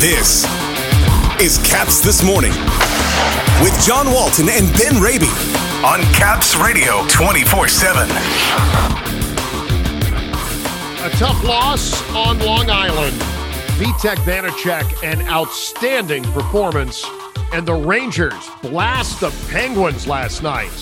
This is Caps This Morning with John Walton and Ben Raby on Caps Radio 24 7. A tough loss on Long Island. Vitek Vanecek, an outstanding performance. And the Rangers blast the Penguins last night.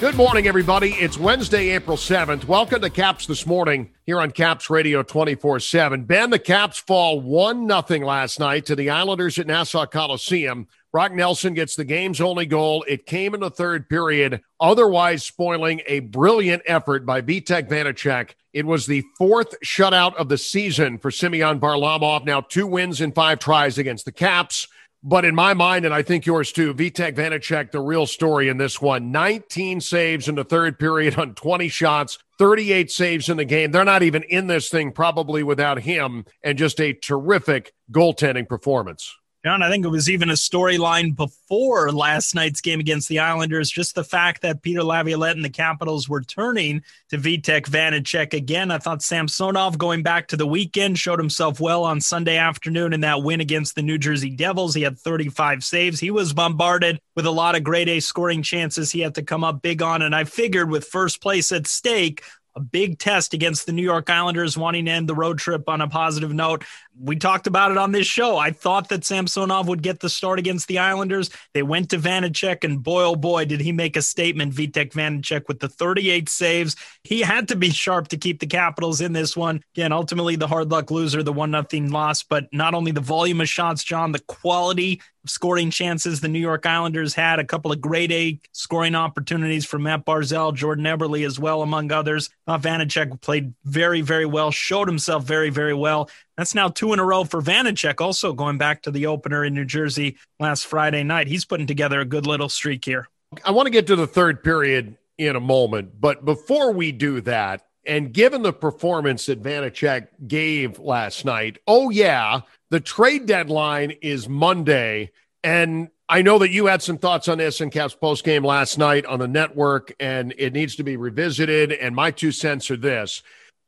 Good morning, everybody. It's Wednesday, April 7th. Welcome to Caps This Morning here on Caps Radio 24 7. Ben, the Caps fall 1 0 last night to the Islanders at Nassau Coliseum. Brock Nelson gets the game's only goal. It came in the third period, otherwise spoiling a brilliant effort by Vitek Vanecek. It was the fourth shutout of the season for Semyon Varlamov. Now, two wins in five tries against the Caps. But in my mind, and I think yours too, Vitek Vanecek, the real story in this one 19 saves in the third period on 20 shots, 38 saves in the game. They're not even in this thing probably without him, and just a terrific goaltending performance. John, I think it was even a storyline before last night's game against the Islanders. Just the fact that Peter Laviolette and the Capitals were turning to Vitek Vanecek again. I thought Samsonov going back to the weekend showed himself well on Sunday afternoon in that win against the New Jersey Devils. He had 35 saves. He was bombarded with a lot of grade A scoring chances he had to come up big on. And I figured with first place at stake, a big test against the New York Islanders, wanting to end the road trip on a positive note. We talked about it on this show. I thought that Samsonov would get the start against the Islanders. They went to Vanecek, and boy, oh boy, did he make a statement, Vitek Vanecek, with the 38 saves. He had to be sharp to keep the Capitals in this one. Again, ultimately the hard luck loser, the 1 nothing loss, but not only the volume of shots, John, the quality scoring chances the New York Islanders had, a couple of grade A scoring opportunities for Matt Barzal, Jordan Eberle as well, among others. Uh, Vanecek played very, very well, showed himself very, very well. That's now two in a row for Vanecek, also going back to the opener in New Jersey last Friday night. He's putting together a good little streak here. I want to get to the third period in a moment, but before we do that, and given the performance that Vanecek gave last night, oh, yeah, the trade deadline is Monday. And I know that you had some thoughts on this in Caps post game last night on the network, and it needs to be revisited. And my two cents are this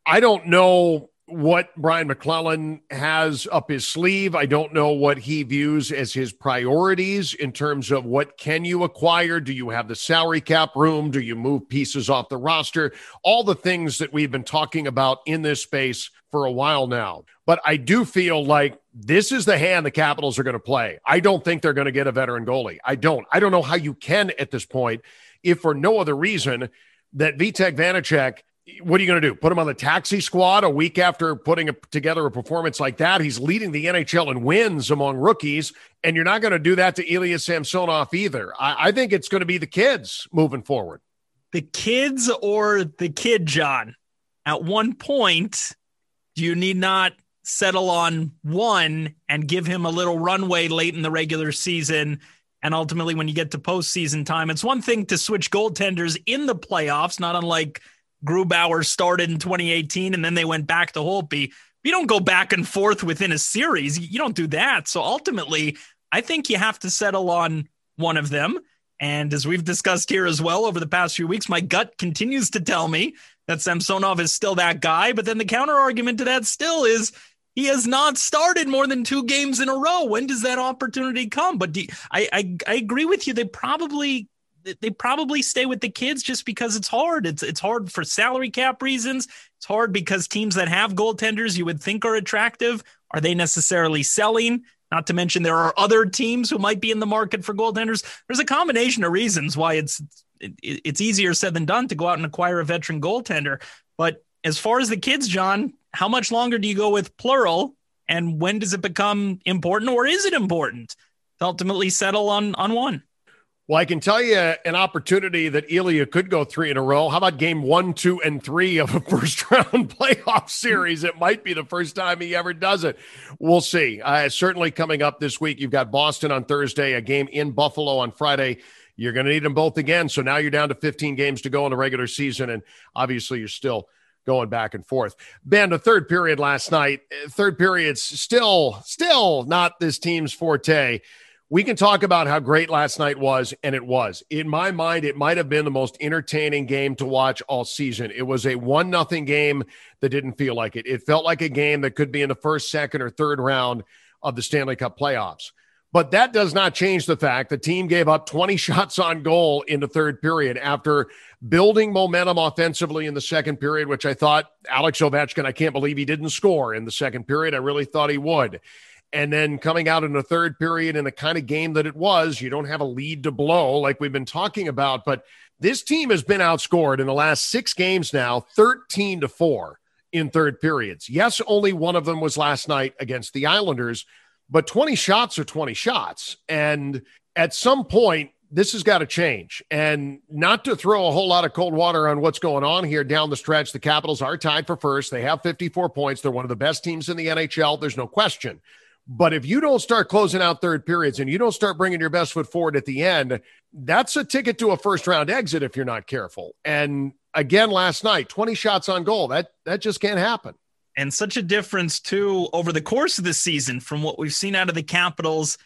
I don't know what Brian MacLellan has up his sleeve. I don't know what he views as his priorities in terms of what can you acquire? Do you have the salary cap room? Do you move pieces off the roster? All the things that we've been talking about in this space for a while now. But I do feel like this is the hand the Capitals are going to play. I don't think they're going to get a veteran goalie. I don't. I don't know how you can at this point, if for no other reason that Vitek Vanecek – what are you going to do? Put him on the taxi squad a week after putting a, together a performance like that? He's leading the NHL in wins among rookies, and you're not going to do that to Ilya Samsonov either. I, I think it's going to be the kids moving forward. The kids or the kid, John? At one point, you need not settle on one and give him a little runway late in the regular season? And ultimately, when you get to postseason time, it's one thing to switch goaltenders in the playoffs, not unlike – Grubauer started in 2018 and then they went back to Holtby. You don't go back and forth within a series. You don't do that. So ultimately, I think you have to settle on one of them. And as we've discussed here as well over the past few weeks, my gut continues to tell me that Samsonov is still that guy. But then the counter argument to that still is he has not started more than two games in a row. When does that opportunity come? But I, I, I agree with you. They probably they probably stay with the kids just because it's hard. It's it's hard for salary cap reasons. It's hard because teams that have goaltenders you would think are attractive are they necessarily selling? Not to mention there are other teams who might be in the market for goaltenders. There's a combination of reasons why it's it, it's easier said than done to go out and acquire a veteran goaltender. But as far as the kids, John, how much longer do you go with plural? And when does it become important, or is it important to ultimately settle on on one? Well, I can tell you an opportunity that Ilya could go three in a row. How about game one, two, and three of a first round playoff series? It might be the first time he ever does it. We'll see. Uh, certainly coming up this week, you've got Boston on Thursday, a game in Buffalo on Friday. You're going to need them both again. So now you're down to 15 games to go in the regular season. And obviously, you're still going back and forth. Ben, the third period last night, uh, third period's still, still not this team's forte we can talk about how great last night was, and it was. In my mind, it might have been the most entertaining game to watch all season. It was a one nothing game that didn't feel like it. It felt like a game that could be in the first, second, or third round of the Stanley Cup playoffs. But that does not change the fact the team gave up 20 shots on goal in the third period after building momentum offensively in the second period, which I thought Alex Ovechkin, I can't believe he didn't score in the second period. I really thought he would. And then coming out in the third period in the kind of game that it was, you don't have a lead to blow like we've been talking about. But this team has been outscored in the last six games now, 13 to 4 in third periods. Yes, only one of them was last night against the Islanders, but 20 shots are 20 shots. And at some point, this has got to change. And not to throw a whole lot of cold water on what's going on here down the stretch, the Capitals are tied for first. They have 54 points. They're one of the best teams in the NHL. There's no question. But if you don't start closing out third periods and you don't start bringing your best foot forward at the end, that's a ticket to a first round exit if you're not careful. And again, last night, 20 shots on goal. That that just can't happen. And such a difference too over the course of the season from what we've seen out of the Capitals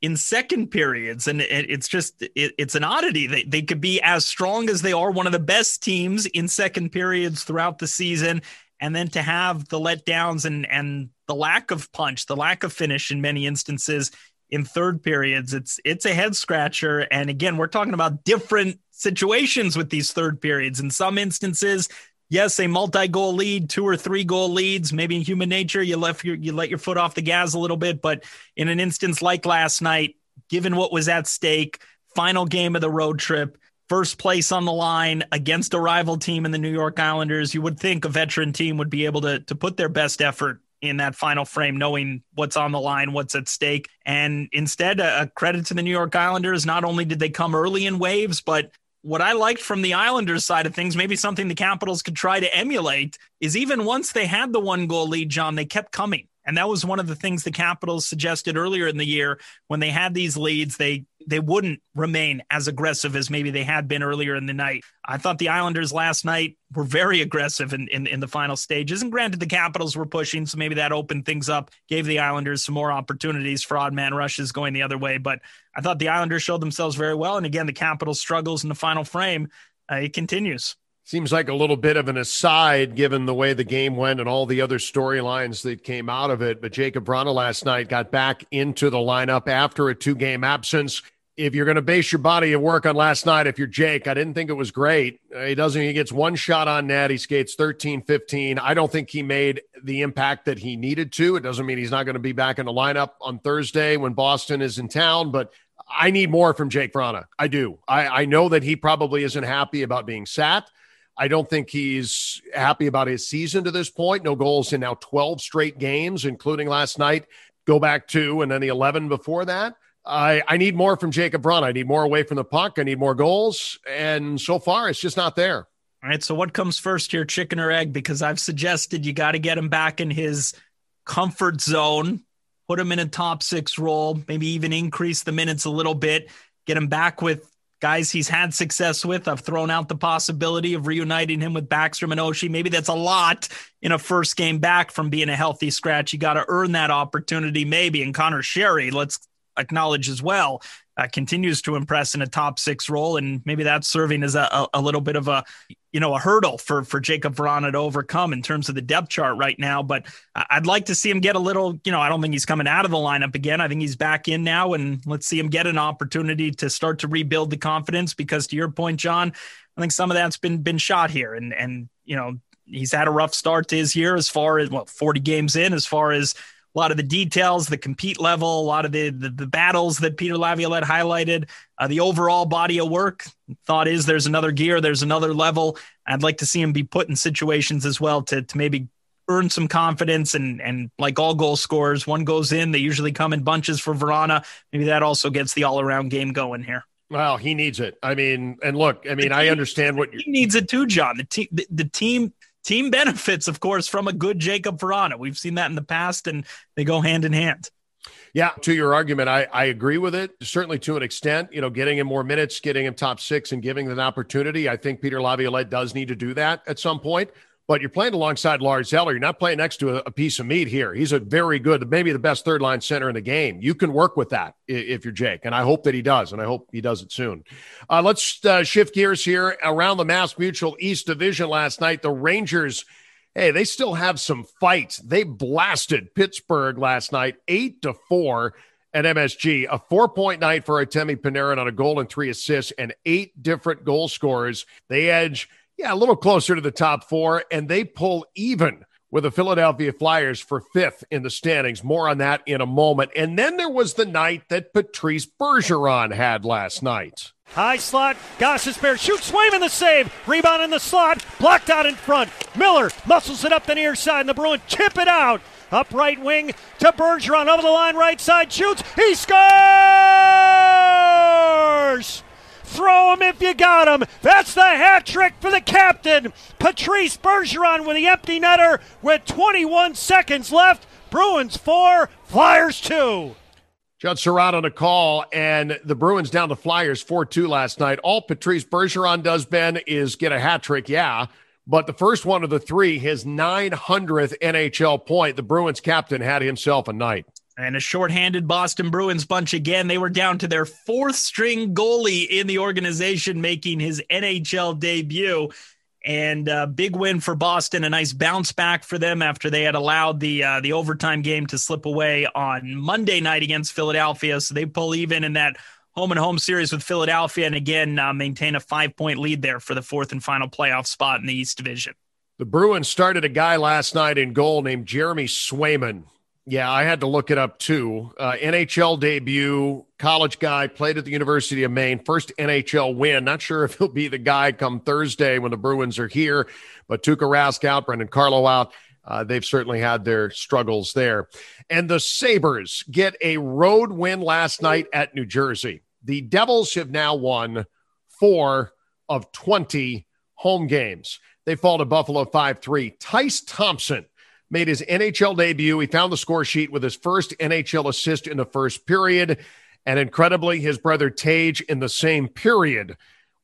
in second periods. And it's just it's an oddity. They they could be as strong as they are, one of the best teams in second periods throughout the season, and then to have the letdowns and and the lack of punch, the lack of finish in many instances in third periods, it's it's a head scratcher. And again, we're talking about different situations with these third periods. In some instances, yes, a multi-goal lead, two or three goal leads. Maybe in human nature, you left your you let your foot off the gas a little bit. But in an instance like last night, given what was at stake, final game of the road trip, first place on the line against a rival team in the New York Islanders, you would think a veteran team would be able to, to put their best effort in that final frame, knowing what's on the line, what's at stake. And instead, a, credit to the New York Islanders. Not only did they come early in waves, but what I liked from the Islanders side of things, maybe something the Capitals could try to emulate, is even once they had the one goal lead, John, they kept coming. And that was one of the things the Capitals suggested earlier in the year when they had these leads. They they wouldn't remain as aggressive as maybe they had been earlier in the night. I thought the Islanders last night were very aggressive in, in, in the final stages. And granted, the Capitals were pushing, so maybe that opened things up, gave the Islanders some more opportunities for odd man rushes going the other way. But I thought the Islanders showed themselves very well. And again, the Capitals' struggles in the final frame, uh, it continues. Seems like a little bit of an aside given the way the game went and all the other storylines that came out of it. But Jakub Vrana last night got back into the lineup after a two game absence. If you're going to base your body of work on last night, if you're Jake, I didn't think it was great. Uh, he doesn't, he gets one shot on net. He skates 13 15. I don't think he made the impact that he needed to. It doesn't mean he's not going to be back in the lineup on Thursday when Boston is in town, but I need more from Jake Vrana. I do. I, I know that he probably isn't happy about being sat. I don't think he's happy about his season to this point. No goals in now 12 straight games, including last night. Go back to, and then the 11 before that. I, I need more from Jakub Vrana. I need more away from the puck. I need more goals. And so far, it's just not there. All right. So, what comes first here, chicken or egg? Because I've suggested you got to get him back in his comfort zone, put him in a top six role, maybe even increase the minutes a little bit, get him back with guys he's had success with. I've thrown out the possibility of reuniting him with Backstrom and Oshie. Maybe that's a lot in a first game back from being a healthy scratch. You got to earn that opportunity, maybe. And Conor Sheary, let's acknowledge as well, uh, continues to impress in a top six role, and maybe that's serving as a, a, a little bit of a you know, a hurdle for for Jakub Vrana to overcome in terms of the depth chart right now. But I'd like to see him get a little, you know, I don't think he's coming out of the lineup again. I think he's back in now, and let's see him get an opportunity to start to rebuild the confidence. Because to your point, John, I think some of that's been been shot here, and and you know he's had a rough start to his year as far as well, 40 games in, as far as a lot of the details, the compete level, a lot of the the, the battles that Peter Laviolette highlighted, uh, the overall body of work. Thought is there's another gear, there's another level. I'd like to see him be put in situations as well to to maybe earn some confidence and and like all goal scorers, one goes in, they usually come in bunches for Vrana. Maybe that also gets the all around game going here. Well, he needs it. I mean, and look, I mean, I understand what he needs it too, John. The team, the, the team team benefits, of course, from a good Jakub Vrana. We've seen that in the past, and they go hand in hand. Yeah, to your argument, I, I agree with it. Certainly to an extent, you know, getting him more minutes, getting him top six, and giving him an opportunity. I think Peter Laviolette does need to do that at some point but you're playing alongside Lars Eller. You're not playing next to a, a, piece of meat here. He's a very good, maybe the best third line center in the game. You can work with that if you're Jake, and I hope that he does, and I hope he does it soon. Uh, let's uh, shift gears here around the Mass Mutual East Division last night. The Rangers hey, they still have some fights. They blasted Pittsburgh last night, eight to four at MSG. A four point night for Artemi Panarin on a goal and three assists and eight different goal scorers. They edge, yeah, a little closer to the top four, and they pull even with the Philadelphia Flyers for fifth in the standings. More on that in a moment. And then there was the night that Patrice Bergeron had last night. High slot, Gostisbehere shoots, Swayman the save, rebound in the slot, blocked out in front. Miller muscles it up the near side, and the Bruins chip it out. Up right wing to Bergeron, over the line, right side, shoots, he scores! Throw him if you got him. That's the hat trick for the captain. Patrice Bergeron with the empty netter with 21 seconds left. Bruins 4, Flyers 2. Judd Sirott on a call, and the Bruins down the Flyers 4 2 last night. All Patrice Bergeron does, Ben, is get a hat trick, yeah. But the first one of the three, his 900th NHL point, the Bruins captain had himself a night. And a shorthanded Boston Bruins bunch again. They were down to their fourth string goalie in the organization, making his NHL debut and a uh, big win for Boston. A nice bounce back for them after they had allowed the uh, the overtime game to slip away on Monday night against Philadelphia. So they pull even in that home and home series with Philadelphia, and again uh, maintain a five point lead there for the fourth and final playoff spot in the East Division. The Bruins started a guy last night in goal named Jeremy Swayman. Yeah, I had to look it up too. Uh, NHL debut, college guy, played at the University of Maine, first NHL win. Not sure if he'll be the guy come Thursday when the Bruins are here, but Tuukka Rask out, Brandon Carlo out. Uh, they've certainly had their struggles there. And the Sabres get a road win last night at New Jersey. The Devils have now won four of 20 home games. They fall to Buffalo 5 3. Tyce Thompson made his NHL debut. He found the score sheet with his first NHL assist in the first period. And incredibly, his brother Tage in the same period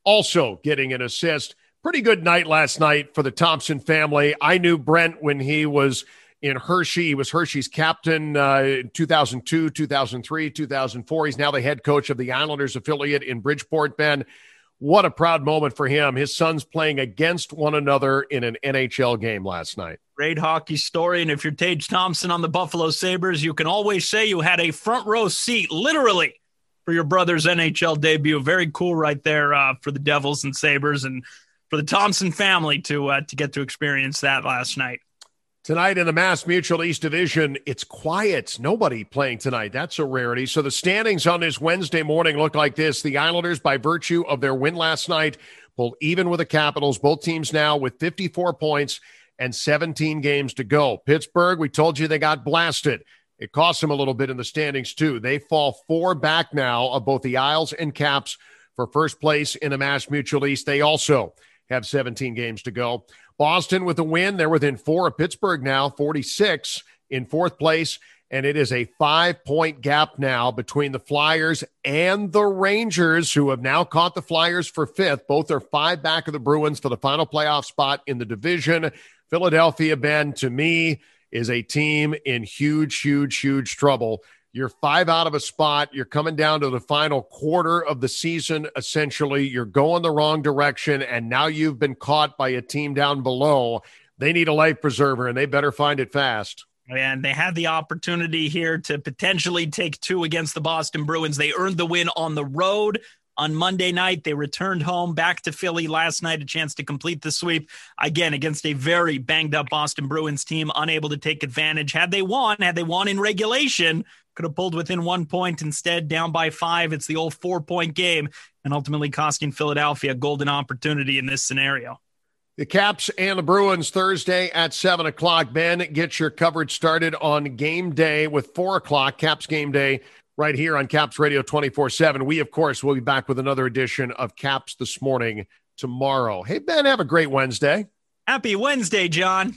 also getting an assist. Pretty good night last night for the Thompson family. I knew Brent when he was in Hershey. He was Hershey's captain uh, in 2002, 2003, 2004. He's now the head coach of the Islanders affiliate in Bridgeport, Ben. What a proud moment for him. His sons playing against one another in an NHL game last night. Great hockey story. And if you're Tage Thompson on the Buffalo Sabres, you can always say you had a front row seat, literally, for your brother's NHL debut. Very cool right there uh, for the Devils and Sabres and for the Thompson family to uh, to get to experience that last night. Tonight in the Mass Mutual East Division, it's quiet. Nobody playing tonight. That's a rarity. So the standings on this Wednesday morning look like this. The Islanders, by virtue of their win last night, pulled even with the Capitals. Both teams now with 54 points and 17 games to go. Pittsburgh, we told you they got blasted. It cost them a little bit in the standings, too. They fall four back now of both the Isles and Caps for first place in the Mass Mutual East. They also have 17 games to go. Boston with a win. They're within four of Pittsburgh now, 46 in fourth place. And it is a five point gap now between the Flyers and the Rangers, who have now caught the Flyers for fifth. Both are five back of the Bruins for the final playoff spot in the division. Philadelphia, Ben, to me, is a team in huge, huge, huge trouble. You're five out of a spot. You're coming down to the final quarter of the season, essentially. You're going the wrong direction. And now you've been caught by a team down below. They need a life preserver and they better find it fast. And they had the opportunity here to potentially take two against the Boston Bruins. They earned the win on the road on Monday night. They returned home back to Philly last night, a chance to complete the sweep again against a very banged up Boston Bruins team, unable to take advantage. Had they won, had they won in regulation, could have pulled within one point. Instead, down by five. It's the old four point game, and ultimately costing Philadelphia a golden opportunity in this scenario. The Caps and the Bruins Thursday at 7 o'clock. Ben, get your coverage started on game day with 4 o'clock, Caps game day, right here on Caps Radio 24 7. We, of course, will be back with another edition of Caps this morning tomorrow. Hey, Ben, have a great Wednesday. Happy Wednesday, John.